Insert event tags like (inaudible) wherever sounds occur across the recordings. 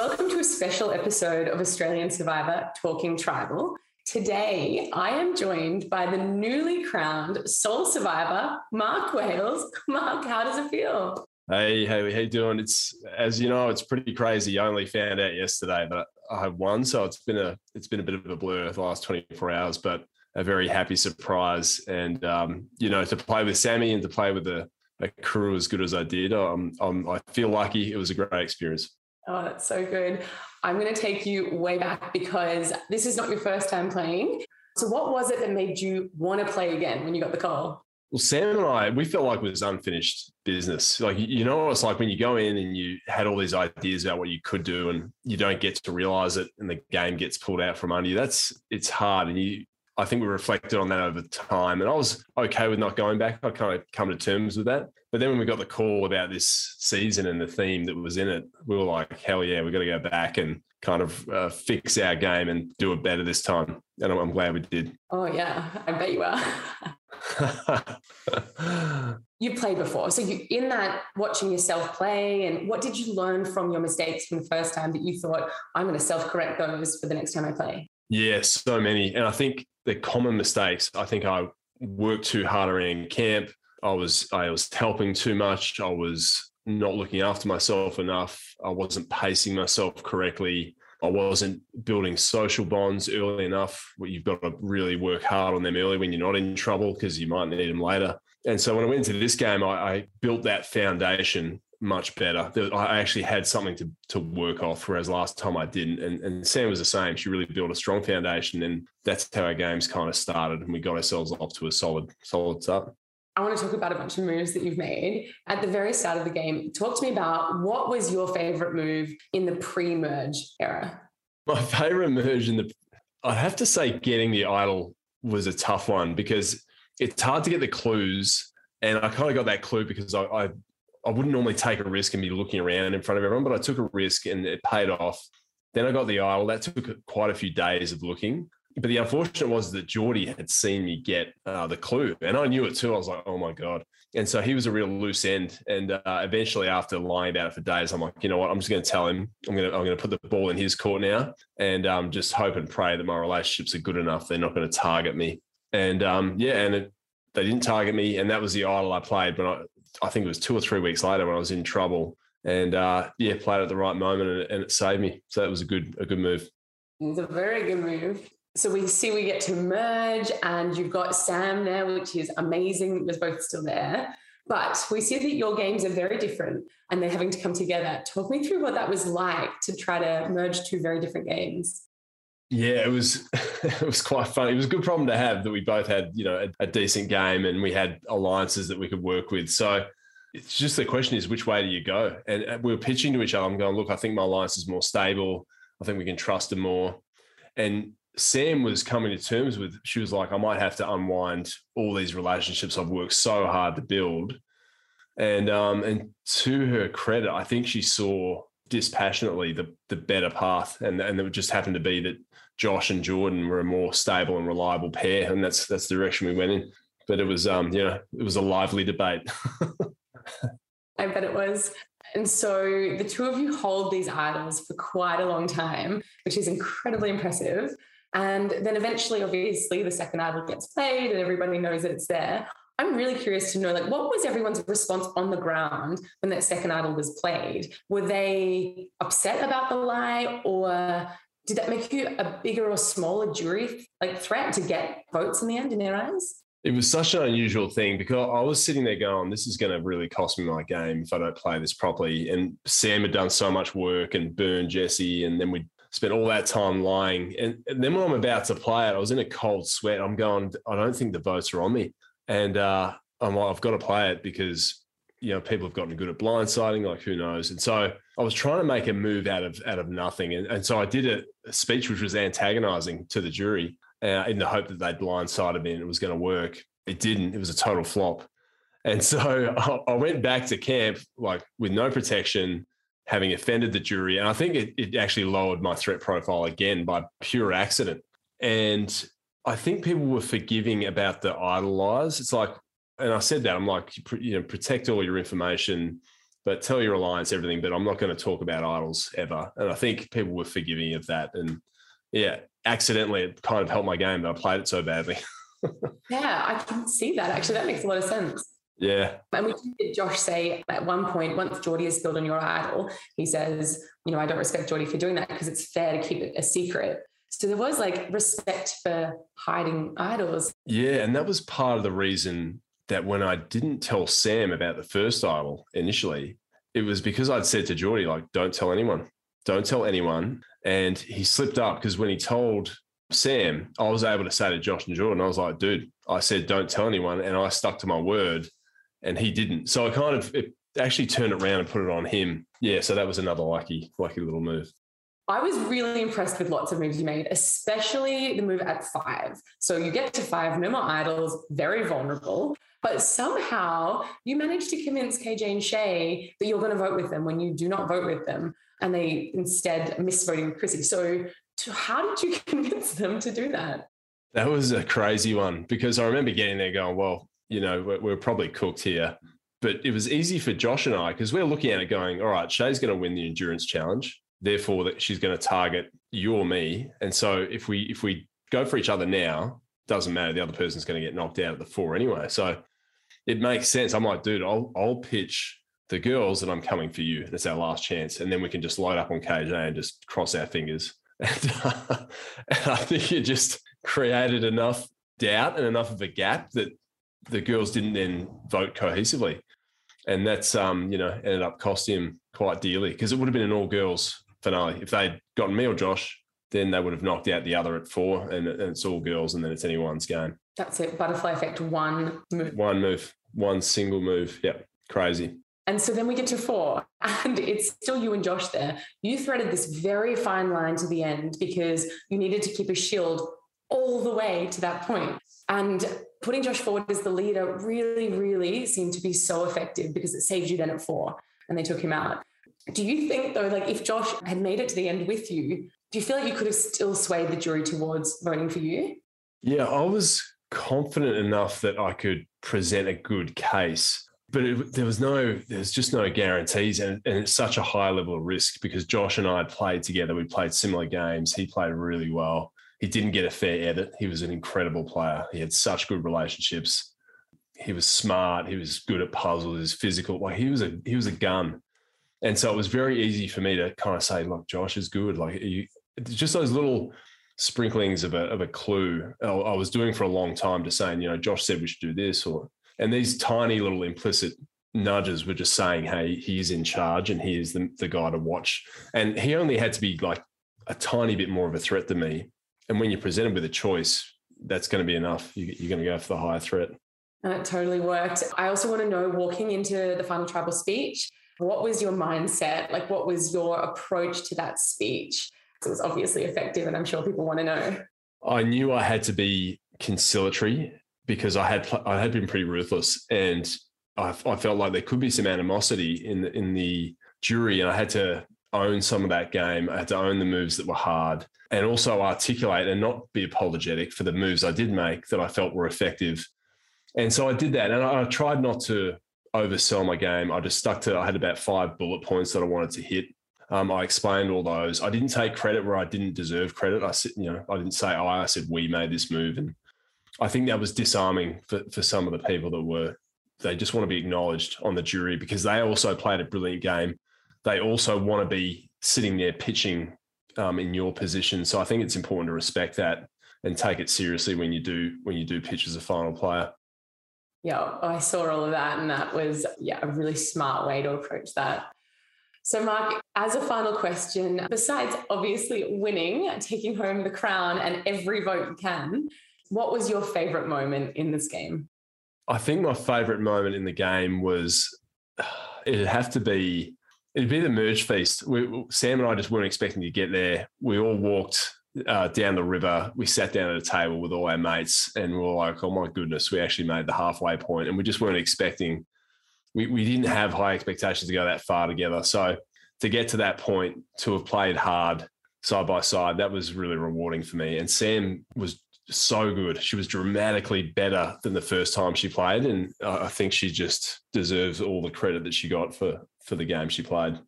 Welcome to a special episode of Australian Survivor Talking Tribal. Today, I am joined by the newly crowned sole survivor, Mark Wales. (laughs) Mark, how does it feel? Hey, hey, how you doing? It's as you know, it's pretty crazy. I only found out yesterday that I have won, so it's been a it's been a bit of a blur the last 24 hours, but a very happy surprise. And um, you know, to play with Sammy and to play with a, a crew as good as I did, um, um, I feel lucky. It was a great experience. Oh, that's so good. I'm going to take you way back because this is not your first time playing. So, what was it that made you want to play again when you got the call? Well, Sam and I, we felt like it was unfinished business. Like, you know what it's like when you go in and you had all these ideas about what you could do and you don't get to realize it and the game gets pulled out from under you. That's, it's hard. And you, I think we reflected on that over time. And I was okay with not going back. I kind of come to terms with that. But then when we got the call about this season and the theme that was in it, we were like, hell yeah, we've got to go back and kind of uh, fix our game and do it better this time. And I'm, I'm glad we did. Oh, yeah, I bet you are. (laughs) you played before. So you in that watching yourself play and what did you learn from your mistakes from the first time that you thought, I'm going to self-correct those for the next time I play? Yeah, so many. And I think the common mistakes, I think I worked too hard around camp. I was I was helping too much. I was not looking after myself enough. I wasn't pacing myself correctly. I wasn't building social bonds early enough. You've got to really work hard on them early when you're not in trouble because you might need them later. And so when I went into this game, I, I built that foundation much better. I actually had something to to work off, whereas last time I didn't. And, and Sam was the same. She really built a strong foundation, and that's how our games kind of started, and we got ourselves off to a solid solid start. I want to talk about a bunch of moves that you've made at the very start of the game. Talk to me about what was your favorite move in the pre-merge era. My favorite merge in the, I'd have to say, getting the idol was a tough one because it's hard to get the clues. And I kind of got that clue because I, I I wouldn't normally take a risk and be looking around in front of everyone, but I took a risk and it paid off. Then I got the idol. That took quite a few days of looking. But the unfortunate was that Geordie had seen me get uh, the clue, and I knew it too. I was like, "Oh my god!" And so he was a real loose end. And uh, eventually, after lying about it for days, I'm like, "You know what? I'm just going to tell him. I'm going to I'm going to put the ball in his court now, and um, just hope and pray that my relationships are good enough. They're not going to target me." And um, yeah, and it, they didn't target me, and that was the idol I played. But I, I think it was two or three weeks later when I was in trouble, and uh, yeah, played at the right moment, and, and it saved me. So that was a good a good move. It's a very good move. So we see we get to merge, and you've got Sam now, which is amazing. You're both still there. But we see that your games are very different and they're having to come together. Talk me through what that was like to try to merge two very different games. Yeah, it was (laughs) it was quite funny. It was a good problem to have that we both had, you know, a, a, decent game and we had alliances that we could work with. So it's just the question is which way do you go? And uh, we were pitching to each other. I'm going, look, I think my alliance is more stable. I think we can trust them more. And Sam was coming to terms with. She was like, I might have to unwind all these relationships I've worked so hard to build. And um, and to her credit, I think she saw dispassionately the the better path, and and it just happened to be that Josh and Jordan were a more stable and reliable pair, and that's that's the direction we went in. But it was, um, you know, it was a lively debate. (laughs) I bet it was. And so the two of you hold these idols for quite a long time, which is incredibly impressive. And then eventually, obviously, the second idol gets played and everybody knows that it's there. I'm really curious to know, like, what was everyone's response on the ground when that second idol was played? Were they upset about the lie, or did that make you a bigger or smaller jury like threat to get votes in the end in their eyes? It was such an unusual thing because I was sitting there going, this is going to really cost me my game if I don't play this properly. And Sam had done so much work and burned Jesse, and then we spent all that time lying. And, and, then when I'm about to play it, I was in a cold sweat. I'm going, I don't think the votes are on me. And uh, I'm like, I've got to play it because you know people have gotten good at blindsiding like who knows? And so i was trying to make a move out of out of nothing. And, and so i did a, a speech which was antagonizing to the jury uh, in the hope that they'd blindsided me and it was going to work. It didn't. It was a total flop. And so I, (laughs) I went back to camp like with no protection having offended the jury. And i think it, it actually lowered my threat profile again by pure accident. And I think people were forgiving about the idolize. It's like and I said that I'm like, you know, protect all your information, but tell your alliance everything. But I'm not going to talk about idols ever. And I think people were forgiving of that. And yeah, accidentally, it kind of helped my game that I played it so badly. (laughs) yeah, I can see that. Actually, that makes a lot of sense. Yeah. And we did Josh say at one point, once Geordie is spilled on your idol, he says, you know, I don't respect Geordie for doing that because it's fair to keep it a secret. So there was like respect for hiding idols. Yeah. And that was part of the reason that when I didn't tell Sam about the first idol initially, it was because I'd said to Geordie, like, don't tell anyone, don't tell anyone. And he slipped up because when he told Sam, I was able to say to Josh and Jordan, I was like, dude, I said, don't tell anyone. And I stuck to my word and he didn't. So I kind of actually turned it around and put it on him. Yeah. So that was another lucky, lucky little move. I was really impressed with lots of moves you made, especially the move at five. So you get to five, no more idols, very vulnerable. But somehow you managed to convince KJ and Shay that you're going to vote with them when you do not vote with them. And they instead miss voting with Chrissy. So how did you (laughs) convince them to do that? That was a crazy one because I remember getting there going, well, you know, we're, we're probably cooked here. But it was easy for Josh and I because we're looking at it going, all right, Shay's going to win the endurance challenge. Therefore, that she's going to target you or me. And so if we if we go for each other now, doesn't matter. The other person's going to get knocked out at the four anyway. So it makes sense. I'm like, dude, I'll I'll pitch the girls that I'm coming for you. That's our last chance, and then we can just load up on KJ and just cross our fingers. (laughs) And, uh, and I think it just created enough doubt and enough of a gap that the girls didn't then vote cohesively, and that's um, you know ended up costing him quite dearly because it would have been an all girls finale if they'd gotten me or Josh. Then they would have knocked out the other at four, and, and it's all girls, and then it's anyone's game. That's it. Butterfly effect. One move. One move. One single move. Yep. Crazy. And so then we get to four, (laughs) and it's still you and Josh there. You threaded this very fine line to the end because you needed to keep a shield all the way to that point. And putting Josh forward as the leader really, really seemed to be so effective because it saved you then at four and they took him out. Do you think, though, like if Josh had made it to the end with you, do you feel like you could have still swayed the jury towards voting for you? Yeah, I was confident enough that I could present a good case. But it, there was no, there's just no guarantees, and, and it's such a high level of risk because Josh and I had played together. We played similar games. He played really well he didn't get a fair edit. He was an incredible player. He had such good relationships. He was smart. He was good at puzzles. He was physical. Like he was a he was a gun. And so it was very easy for me to kind of say, look, Josh is good. Like you, just those little sprinklings of a of a clue I was doing for a long time to saying, you know, Josh said we should do this, or and these tiny little implicit nudges were just saying, hey, he's in charge and he is the, the guy to watch. And he only had to be like a tiny bit more of a threat than me and when you're presented with a choice, that's going to be enough. You, are going to go for the higher threat. And it totally worked. I also want to know, walking into the final tribal speech, what was your mindset? Like, what was your approach to that speech? It was obviously effective, and I'm sure people want to know. I knew I had to be conciliatory because I had I had been pretty ruthless, and I, I felt like there could be some animosity in the, in the jury, and I had to own some of that game. I had to own the moves that were hard and also articulate and not be apologetic for the moves I did make that I felt were effective. And so I did that. And I, tried not to oversell my game. I just stuck to, I had about five bullet points that I wanted to hit. Um, I explained all those. I didn't take credit where I didn't deserve credit. I said, you know, I didn't say I, I said we made this move. And I think that was disarming for, for some of the people that were, they just want to be acknowledged on the jury because they also played a brilliant game. They also want to be sitting there pitching um, in your position. So I think it's important to respect that and take it seriously when you do when you do pitch as a final player. Yeah, I saw all of that, and that was yeah a really smart way to approach that. So, Mark, as a final question, besides obviously winning, taking home the crown, and every vote you can, what was your favorite moment in this game? I think my favorite moment in the game was (sighs) it'd have to be It'd be the merge feast. We, Sam and I just weren't expecting to get there. We all walked uh, down the river. We sat down at a table with all our mates, and we were like, "Oh my goodness, we actually made the halfway point." And we just weren't expecting. We we didn't have high expectations to go that far together. So to get to that point, to have played hard side by side, that was really rewarding for me. And Sam was so good. She was dramatically better than the first time she played, and I think she just deserves all the credit that she got for for the game she played.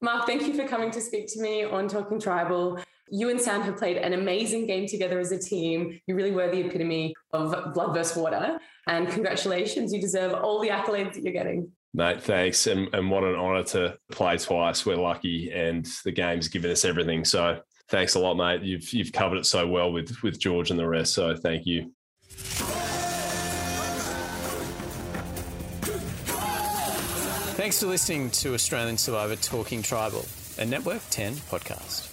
Mark, thank you for coming to speak to me on Talking Tribal. You and Sam have played an amazing game together as a team. You really were the epitome of blood versus water. And congratulations, you deserve all the accolades that you're getting. Mate, thanks. And, and what an honour to play twice. We're lucky, and the game's given us everything. So thanks a lot, mate. You've you've covered it so well with with George and the rest. So thank you. Thanks for listening to Australian Survivor Talking Tribal, a Network 10 podcast.